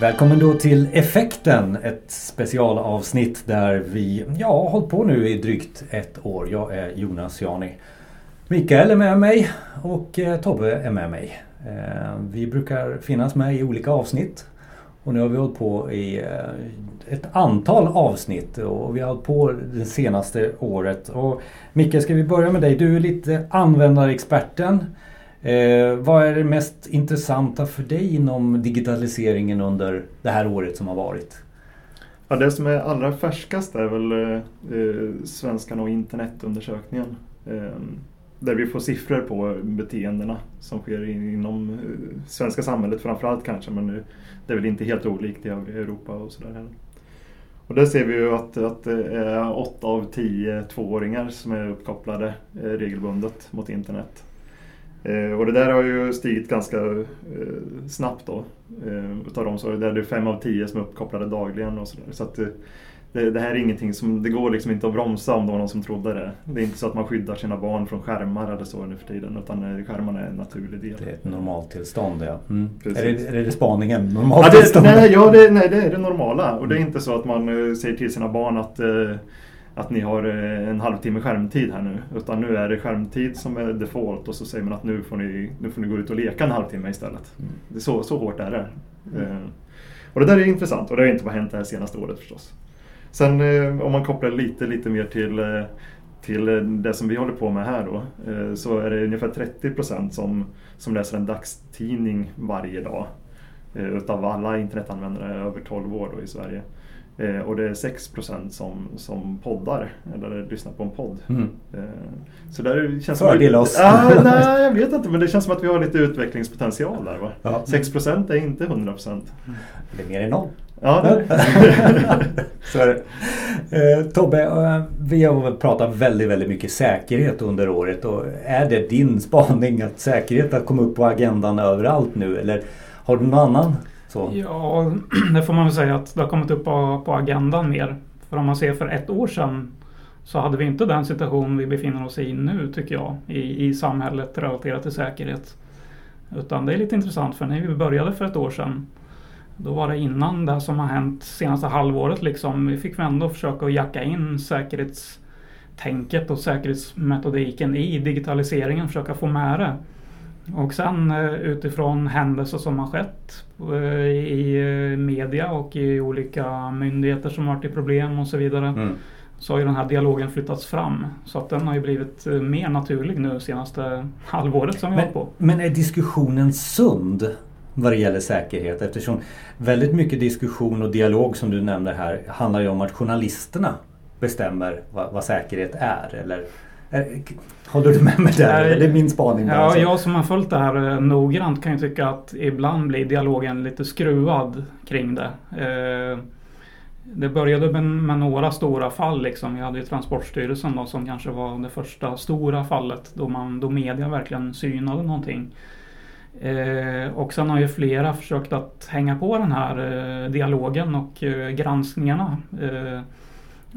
Välkommen då till Effekten, ett specialavsnitt där vi ja, har hållit på nu i drygt ett år. Jag är Jonas Jani. Mikael är med mig och eh, Tobbe är med mig. Eh, vi brukar finnas med i olika avsnitt och nu har vi hållit på i eh, ett antal avsnitt och vi har hållit på det senaste året. Och Mikael, ska vi börja med dig? Du är lite användarexperten. Eh, vad är det mest intressanta för dig inom digitaliseringen under det här året som har varit? Ja, det som är allra färskast är väl eh, eh Svenskan Svenskarna och internetundersökningen. Eh, där vi får siffror på beteendena som sker inom eh, svenska samhället framförallt kanske, men eh, det är väl inte helt olikt i Europa och sådär heller. Och där ser vi ju att, att det är 8 av 10 tvååringar som är uppkopplade eh, regelbundet mot internet. Eh, och det där har ju stigit ganska eh, snabbt då. Eh, utav dem så är det fem av tio som är uppkopplade dagligen och sådär. Så att det, det, här är ingenting som, det går liksom inte att bromsa om det var någon som trodde det. Det är inte så att man skyddar sina barn från skärmar eller så nu för tiden utan skärmarna är en naturlig del. Det är ett normaltillstånd ja. Mm. Är, det, är det spaningen? Normaltillstånd? Ja, det, nej, ja, det, nej, det är det normala. Och det är inte så att man säger till sina barn att att ni har eh, en halvtimme skärmtid här nu. Utan nu är det skärmtid som är default och så säger man att nu får ni, nu får ni gå ut och leka en halvtimme istället. Mm. Det är så, så hårt är det. Mm. Eh, och det där är intressant och det har inte bara hänt det här senaste året förstås. Sen eh, om man kopplar lite, lite mer till, till det som vi håller på med här då. Så är det ungefär 30 procent som, som läser en dagstidning varje dag. Utav alla internetanvändare över 12 år då i Sverige. Eh, och det är 6 som, som poddar eller lyssnar på en podd. Mm. Eh, så där känns Fördel som oss! Ah, nej, jag vet inte men det känns som att vi har lite utvecklingspotential där. Va? Ja. 6% är inte 100% Det är mer än noll. Ja, så är det. Eh, Tobbe, eh, vi har pratat väldigt, väldigt mycket säkerhet under året. Och är det din spaning att säkerhet har kommit upp på agendan överallt nu? Eller har du någon annan så. Ja, det får man väl säga att det har kommit upp på, på agendan mer. För om man ser för ett år sedan så hade vi inte den situation vi befinner oss i nu tycker jag i, i samhället relaterat till säkerhet. Utan det är lite intressant för när vi började för ett år sedan då var det innan det som har hänt senaste halvåret liksom. Vi fick ändå försöka att jacka in säkerhetstänket och säkerhetsmetodiken i digitaliseringen, försöka få med det. Och sen eh, utifrån händelser som har skett eh, i eh, media och i olika myndigheter som varit i problem och så vidare. Mm. Så har ju den här dialogen flyttats fram. Så att den har ju blivit mer naturlig nu senaste halvåret som vi men, på. Men är diskussionen sund? vad det gäller säkerhet eftersom väldigt mycket diskussion och dialog som du nämnde här handlar ju om att journalisterna bestämmer vad, vad säkerhet är eller håller du med mig där? Det är min spaning. Ja, alltså. jag som har följt det här eh, noggrant kan ju tycka att ibland blir dialogen lite skruvad kring det. Eh, det började med, med några stora fall. Liksom. Vi hade ju Transportstyrelsen då, som kanske var det första stora fallet då, man, då media verkligen synade någonting. och sen har ju flera försökt att hänga på den här dialogen och granskningarna.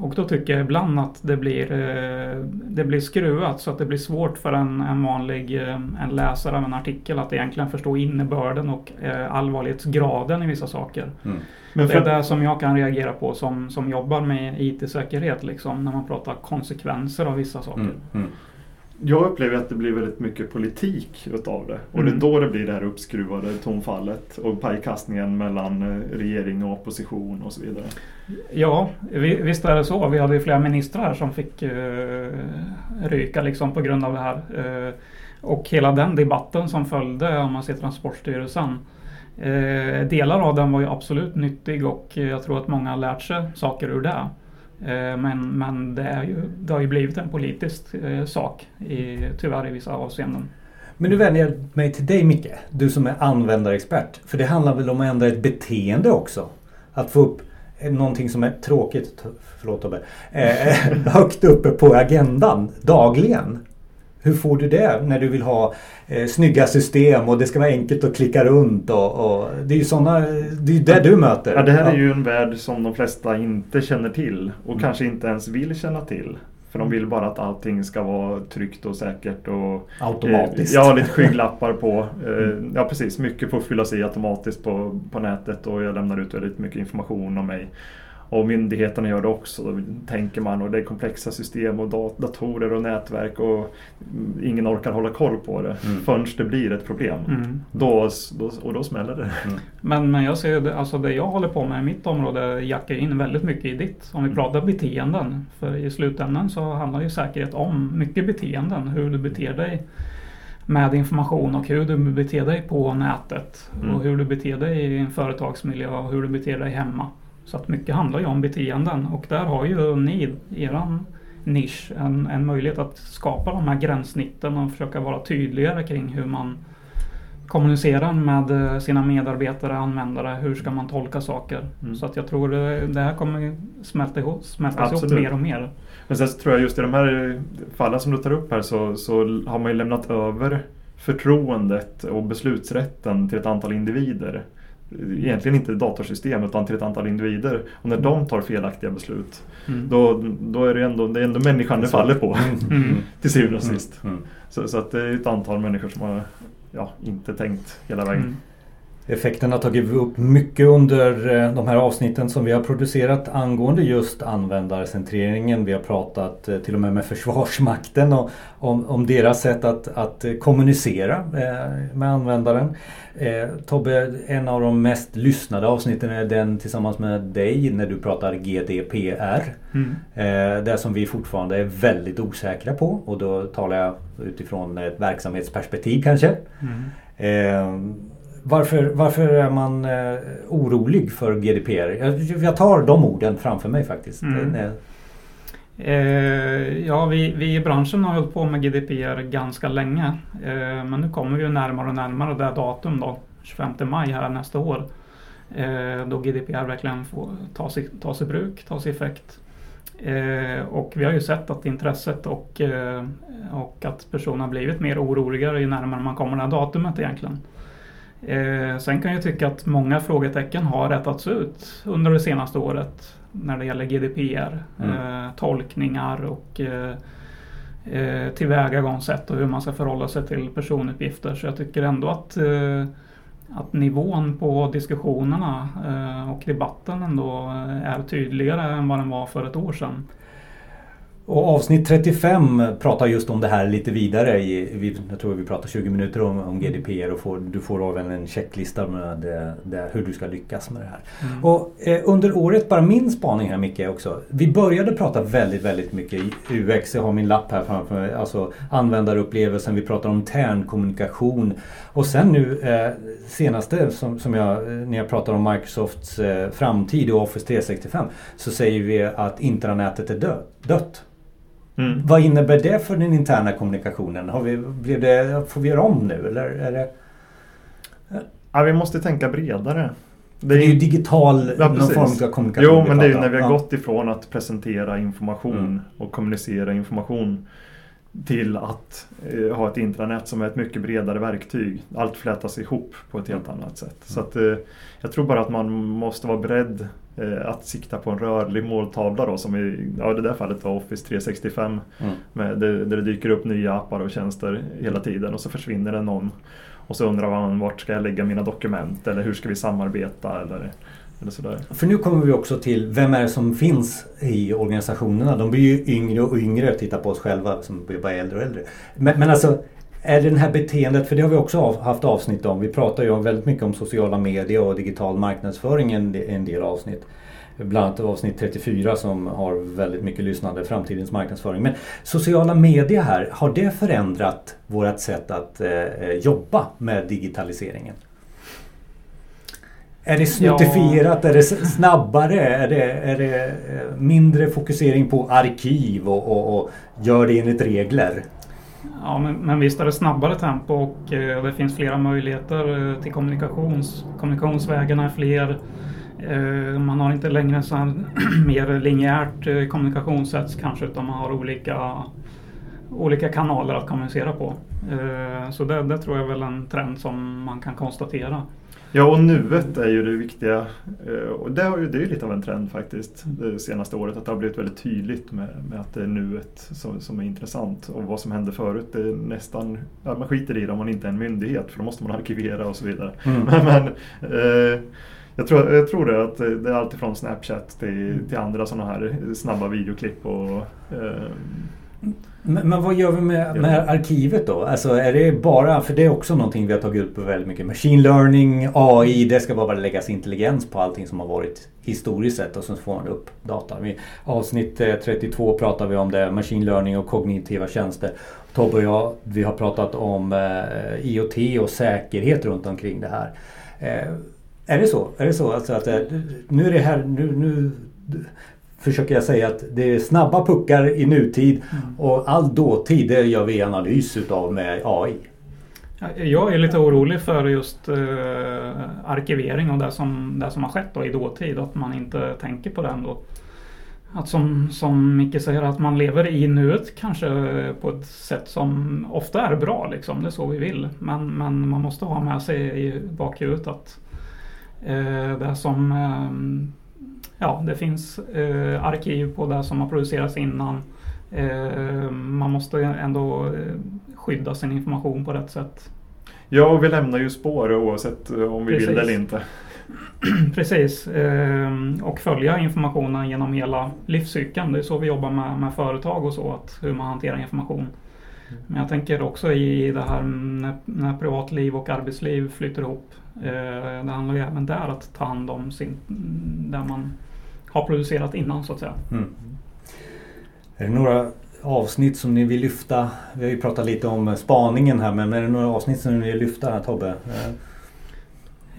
Och då tycker jag ibland att det blir, eh, det blir skruvat så att det blir svårt för en, en vanlig eh, en läsare av en artikel att egentligen förstå innebörden och eh, allvarlighetsgraden i vissa saker. Mm. Men för... Det är det som jag kan reagera på som, som jobbar med IT-säkerhet, liksom, när man pratar konsekvenser av vissa saker. Mm. Mm jag upplever att det blir väldigt mycket politik utav det. Och mm. det är mm. då det blir det här uppskruvade tonfallet och pajkastningen mellan eh, regering och opposition och så vidare. Ja, visst är det så. Vi hade ju flera ministrar som fick uh, ryka liksom på grund av det här. Uh, och hela den debatten som följde om man ser Transportstyrelsen. Uh, delar av den var ju absolut nyttig och jag tror att många har lärt sig saker ur det. Eh, men, men det, är ju, det har ju blivit en politisk eh, sak i, tyvärr i vissa avseenden. Men nu vänder jag mig till dig Micke, du som är användarexpert. För det handlar väl om att ändra ett beteende också? Att få upp någonting som är tråkigt, förlåt Tobbe, eh, högt uppe på agendan dagligen. Hur får du det när du vill ha eh, snygga system och det ska vara enkelt att klicka runt och, och det är ju såna, det är det du möter. Ja, det här är ju en värld som de flesta inte känner till och mm. kanske inte ens vill känna till. För de vill bara att allting ska vara tryggt och säkert. Och, Automatiskt. Eh, ja, lite skygglappar på. Eh, ja precis, mycket får fyllas i automatiskt på, på nätet och jag lämnar ut väldigt mycket information om mig. Och myndigheterna gör det också, då tänker man. Och det är komplexa system och datorer och nätverk och ingen orkar hålla koll på det mm. förrän det blir ett problem. Mm. Då, då, och då smäller det. Mm. Men, men jag ser det, alltså det jag håller på med i mitt område jackar in väldigt mycket i ditt. Om vi mm. pratar beteenden. För i slutändan så handlar ju säkerhet om mycket beteenden. Hur du beter dig med information och hur du beter dig på nätet. Och mm. hur du beter dig i en företagsmiljö och hur du beter dig hemma. Så att mycket handlar ju om beteenden och där har ju ni, eran nisch, en, en möjlighet att skapa de här gränssnitten och försöka vara tydligare kring hur man kommunicerar med eh, sina medarbetare, användare, hur ska man tolka saker. Mm. Så att jag tror det, det här kommer smälta ihop, smältas ihop mer och mer. Men sen så tror jag just i de här fallen som du tar upp här så, så har man ju lämnat över förtroendet och beslutsrätten till ett antal individer egentligen inte datorsystem utan till ett antal individer. Och när de tar felaktiga beslut mm. då, då är det ändå, det är ändå människan det faller på mm. mm. till syvende och mm. sist. Mm. Så, så, att det är ett antal människor som har ja, inte tänkt hela vägen. Effekten har tagit upp mycket under eh, de här avsnitten som vi har producerat angående just användarcentreringen. Vi har pratat eh, till och med med Försvarsmakten och om, om deras sätt att, att kommunicera eh, med användaren. Tobbe, en av de mest lyssnade avsnitten är den tillsammans med dig när du pratar GDPR. Mm. Det som vi fortfarande är väldigt osäkra på och då talar jag utifrån ett verksamhetsperspektiv kanske. Mm. Varför, varför är man eh, orolig för GDPR? Jag, jag, tar de orden framför mig faktiskt. Mm. Eh, ja, vi, vi i branschen har hållit på med GDPR ganska länge. Eh, men nu kommer vi närmare och närmare det datum då, 25 maj här nästa år. Eh, då GDPR verkligen får tas i, tas i bruk, tas i effekt. Eh, och vi har ju sett att intresset och, eh, och att personer har blivit mer oroliga ju närmare man kommer det här datumet egentligen. Eh, sen kan jag tycka att många frågetecken har rättats ut under det senaste året när det gäller GDPR. Mm. Eh, tolkningar och eh, eh, tillvägagångssätt och hur man ska förhålla sig till personuppgifter. Så jag tycker ändå att, eh, att nivån på diskussionerna eh, och debatten ändå är tydligare än vad den var för ett år sedan. Och avsnitt 35 pratar just om det här lite vidare. I, jag tror vi pratar 20 minuter om, om GDPR och får, du får även en checklista med det, det, hur du ska lyckas med det här. Mm. Och eh, under året, bara min spaning här Micke också. Vi började prata väldigt, väldigt mycket UX. Jag har min lapp här framför mig. Alltså användarupplevelsen. Vi pratar om kommunikation. Och sen nu eh, senaste som, som jag, när jag pratar om Microsofts eh, framtid och Office 365 så säger vi att intranätet är dö, dött. Mm. Vad innebär det för den interna kommunikationen? Har vi, blev det, får vi göra om nu eller? Är det... Ja, vi måste tänka bredare. Det är, det är ju digital ja, någon form av kommunikation. Jo, men det är ju när vi har ja. gått ifrån att presentera information mm. och kommunicera information till att eh, ha ett intranät som är ett mycket bredare verktyg. Allt flätas ihop på ett helt annat sätt. Så att, eh, jag tror bara att man måste vara beredd eh, att sikta på en rörlig måltavla då, som i ja, det där fallet var Office 365. Mm. Med, där, där det dyker upp nya appar och tjänster hela tiden och så försvinner det någon. Och så undrar man vart ska jag lägga mina dokument eller hur ska vi samarbeta? Eller, eller sådär. För nu kommer vi också till vem är det som finns i organisationerna? De blir ju yngre och yngre, titta på oss själva som blir bara äldre och äldre. Men, men alltså är det det här beteendet, för det har vi också haft avsnitt om. Vi pratar ju väldigt mycket om sociala medier och digital marknadsföring i en del avsnitt. Bland annat avsnitt 34 som har väldigt mycket lyssnande, Framtidens marknadsföring. Men sociala medier här, har det förändrat vårt sätt att eh, jobba med digitaliseringen? Är det snuttifierat? Ja. Är det snabbare? Är det, är det eh, mindre fokusering på arkiv och, och, och gör det enligt regler? Ja, men, men visst är det snabbare tempo och eh, det finns flera möjligheter eh, till kommunikations, kommunikationsvägarna är fler. Eh, man har inte längre så mer linjärt kommunikationssätt kanske utan man har olika, olika kanaler att kommunicera på. Eh, så det, det tror jag är väl en trend som man kan konstatera. Ja, och nuet är ju det viktiga. Eh, och det, har ju, det är ju lite av en trend faktiskt det senaste året. Att det har blivit väldigt tydligt med, med att det är nuet som, som är intressant. Och vad som hände förut, det är nästan, ja, man skiter i det om man inte är en myndighet för då måste man arkivera och så vidare. Mm. Men, eh, jag tror, jag tror det att det är alltifrån Snapchat till, till andra sådana här snabba videoklipp och eh, men, men, vad gör vi med, med arkivet då? Alltså är det bara, för det är också någonting vi har tagit upp på väldigt mycket. Machine learning, AI, det ska bara läggas intelligens på allting som har varit historiskt sett och sen får man upp data. I avsnitt 32 eh, pratar vi om det, machine learning och kognitiva tjänster. Tobbe och jag, vi har pratat om eh, IoT och säkerhet runt omkring det här. Eh, är det så? Är det så alltså att eh, nu är det här, nu, nu försöker jag säga att det är snabba puckar i nutid mm. och all dåtid det gör vi analys utav med AI. Jag är lite orolig för just eh, arkivering och det som, det som har skett då i dåtid. Att man inte tänker på den då. Att som, som Micke säger, att man lever i nuet kanske på ett sätt som ofta är bra. Liksom. Det är så vi vill. Men, men man måste ha med sig i bakhuvudet att eh, det som eh, ja, det finns eh, arkiv på det som har producerats innan. Eh, man måste ändå eh, skydda sin information på rätt sätt. Ja, och vi lämnar ju spår oavsett eh, om vi Precis. vill det eller inte. Precis, eh, och följa informationen genom hela livscykeln. Det är så vi jobbar med, med företag och så, att hur man hanterar information. Men jag tänker också i det här när, när privatliv och arbetsliv flyter ihop. Eh, det handlar ju även där att ta hand om sin, där man har producerat innan så att säga. Mm. Är det några avsnitt som ni vill lyfta? Vi har ju pratat lite om spaningen här men är det några avsnitt som ni vill lyfta här Tobbe?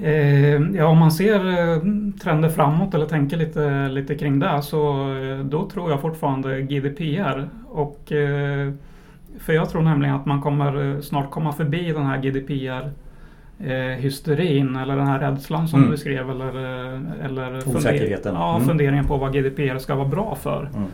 Eh, ja, om man ser eh, trender framåt eller tänker lite, lite kring det så eh, då tror jag fortfarande GDPR. Och, för jag tror nämligen att man kommer snart komma förbi den här GDPR eh, hysterin eller den här rädslan som mm. du beskrev. Eller, eh, eller Osäkerheten. ja, mm. funderingen på vad GDPR ska vara bra för. Mm.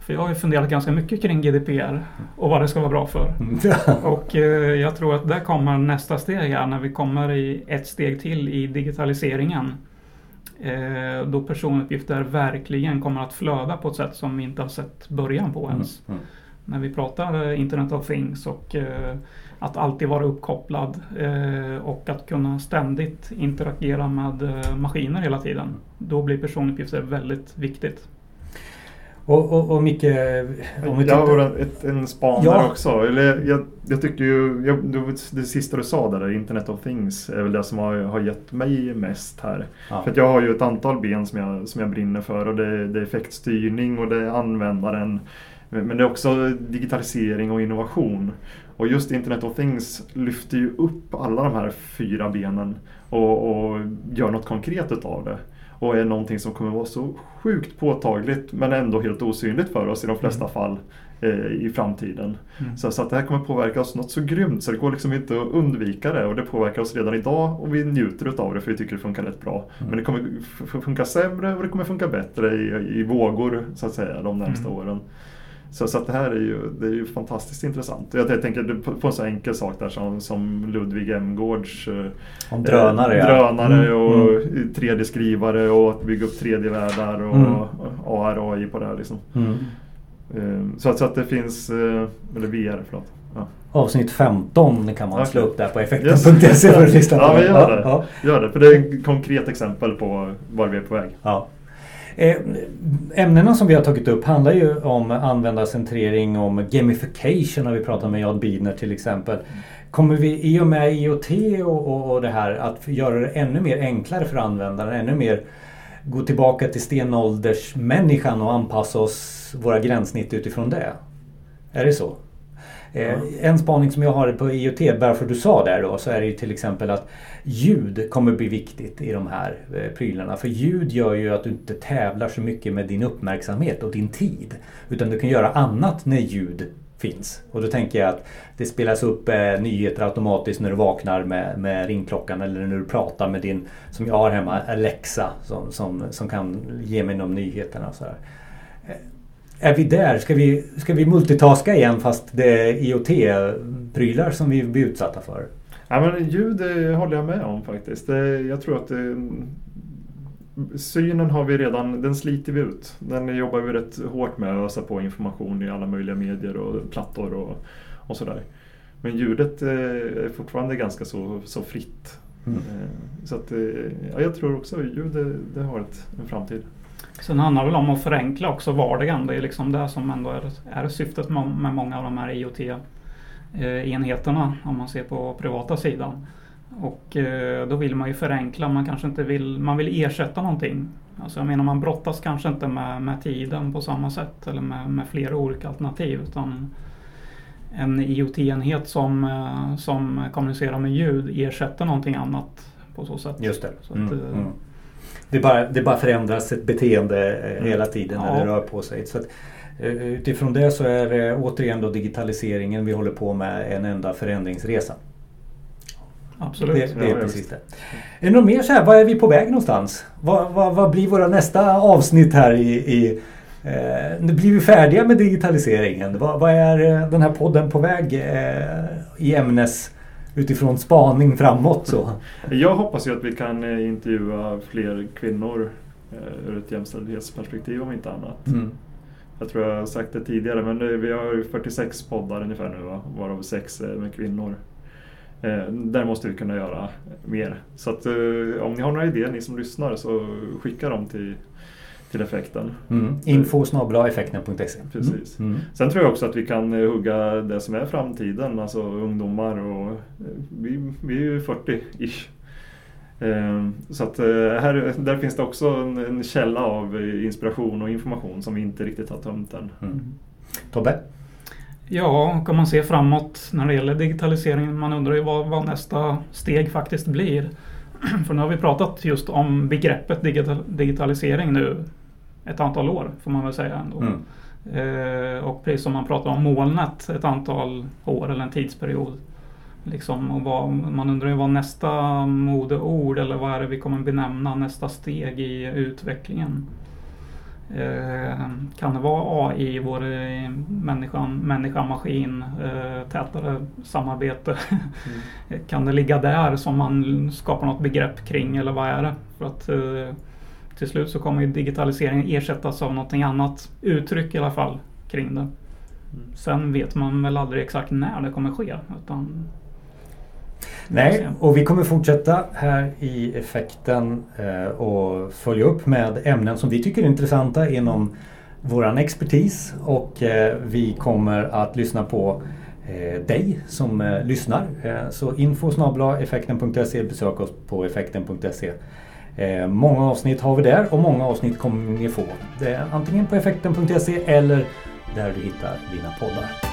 För jag har ju funderat ganska mycket kring GDPR och vad det ska vara bra för. Mm. och eh, jag tror att där kommer nästa steg här när vi kommer i ett steg till i digitaliseringen. Eh, då personuppgifter verkligen kommer att flöda på ett sätt som vi inte har sett början på ens. Mm. När vi pratar Internet of Things och eh, att alltid vara uppkopplad eh, och att kunna ständigt interagera med eh, maskiner hela tiden. Då blir personuppgifter väldigt viktigt. Och, och, och Micke, om vi Jag har ett, en span ja. där också. Eller jag, jag tycker ju, jag, det sista du sa där, Internet of Things, är väl det som har, har gett mig mest här. Ja. För jag har ju ett antal ben som jag, som jag brinner för och det, det är effektstyrning och det är användaren. Men det är också digitalisering och innovation. Och just Internet of Things lyfter ju upp alla de här fyra benen och, och gör något konkret utav det. Och är någonting som kommer vara så sjukt påtagligt men ändå helt osynligt för oss i de flesta mm. fall eh, i framtiden. Mm. Så, så, att det här kommer påverka oss något så grymt så det går liksom inte att undvika det och det påverkar oss redan idag och vi njuter utav det för vi tycker det funkar rätt bra. Mm. Men det kommer funka sämre och det kommer funka bättre i, i vågor så att säga de närmsta mm. åren. Så, så att det här är ju, det är ju fantastiskt intressant. Jag tänker på en så enkel sak där som, som Ludvig Emgårds eh, Om drönare, eh, drönare mm, och mm. 3D-skrivare och att bygga upp 3D-världar och, mm. AR AI på det här. Liksom. Mm. Eh, så, att, så att det finns, eh, eller VR förlåt. Ja. Avsnitt 15 kan man okay. slå upp där på effekten.se yes. för att lyssna Ja, vi gör det. Ja. Gör det. För det är ett konkret exempel på var vi är på väg. Ja. Eh, ämnena som vi har tagit upp handlar ju om användarcentrering, om gamification har vi pratat med Jad Bidner till exempel. Kommer vi i och med IoT och, och, och det här att göra det ännu mer enklare för användaren, ännu mer gå tillbaka till stenåldersmänniskan och anpassa oss våra gränssnitt utifrån det? Är det så? Eh, en spaning som jag har på IoT, bara för att du sa där då, så är det ju till exempel att ljud kommer bli viktigt i de här eh, prylarna. För ljud gör ju att du inte tävlar så mycket med din uppmärksamhet och din tid. Utan du kan göra annat när ljud finns. Och då tänker jag att det spelas upp eh, nyheter automatiskt när du vaknar med, med ringklockan eller när du pratar med din, som jag har hemma, Alexa som, som, som kan ge mig de nyheterna. Så här är vi där? Ska vi, ska vi multitaska igen fast det är IoT-prylar som vi blir utsatta för? Ja, men ljud det håller jag med om faktiskt. Det, jag tror att det, synen har vi redan, den sliter vi ut. Den jobbar vi rätt hårt med att ösa på information i alla möjliga medier och plattor och, och sådär. Men ljudet eh, är fortfarande ganska så, så fritt. Mm. Eh, så att, eh, ja, jag tror också att ljud det, det har ett, en framtid. Sen handlar det väl om att förenkla också vardagen. Det är liksom det som ändå är, är syftet med, med många av de här IoT-enheterna om man ser på privata sidan. Och eh, då vill man ju förenkla, man kanske inte vill, man vill ersätta någonting. Alltså jag menar man brottas kanske inte med, med tiden på samma sätt eller med, med flera olika alternativ. Utan en IoT-enhet som, eh, som kommunicerar med ljud ersätter någonting annat på så sätt. Just det. Så mm, att, mm. Eh, det, bara, det bara förändras ett beteende mm. hela tiden när ja. det rör på sig. Så att, utifrån det så är det återigen då digitaliseringen vi håller på med en enda förändringsresa. Absolut. Det, det är precis det. Är det något mer så här, var är vi på väg någonstans? Vad, vad, vad blir våra nästa avsnitt här i, i eh, nu blir vi färdiga med digitaliseringen. Vad, vad är eh, den här podden på väg eh, i ämnes utifrån spaning framåt? Så? Jag hoppas ju att vi kan eh, intervjua fler kvinnor eh, ur ett jämställdhetsperspektiv om inte annat. Mm. Jag tror jag har sagt det tidigare men vi har 46 poddar ungefär nu va? varav sex med kvinnor. Eh, där måste vi kunna göra mer. Så att, eh, om ni har några idéer ni som lyssnar så skicka dem till, till effekten. Mm. Info effekten.se Precis. Mm. mm. Sen tror jag också att vi kan eh, hugga det som är framtiden, alltså ungdomar och vi, vi är ju 40-ish. Så att här, där finns det också en, en, källa av inspiration och information som vi inte riktigt har tömt än. Mm. Tobbe? Ja, kan man se framåt när det gäller digitaliseringen. Man undrar ju vad, vad nästa steg faktiskt blir. För nu har vi pratat just om begreppet digital, digitalisering nu ett antal år får man väl säga ändå. Mm. Eh, och precis som man pratar om molnet ett antal år eller en tidsperiod. Liksom, och vad, man undrar ju vad nästa modeord eller vad är det vi kommer benämna nästa steg i utvecklingen. Eh, kan det vara AI, vår människan, människa-maskin, eh, tätare samarbete? Mm. kan det ligga där som man skapar något begrepp kring eller vad är det? För att eh, till slut så kommer ju digitaliseringen ersättas av någonting annat uttryck i alla fall kring det. Mm. Sen vet man väl aldrig exakt när det kommer ske. Utan Nej, och vi kommer fortsätta här i effekten eh, och följa upp med ämnen som vi tycker är intressanta inom våran expertis och eh, vi kommer att lyssna på eh, dig som lyssnar. Så info effekten.se, besök oss på effekten.se. Eh, många avsnitt har vi där och många avsnitt kommer ni få. Det är antingen på effekten.se eller där du hittar dina poddar.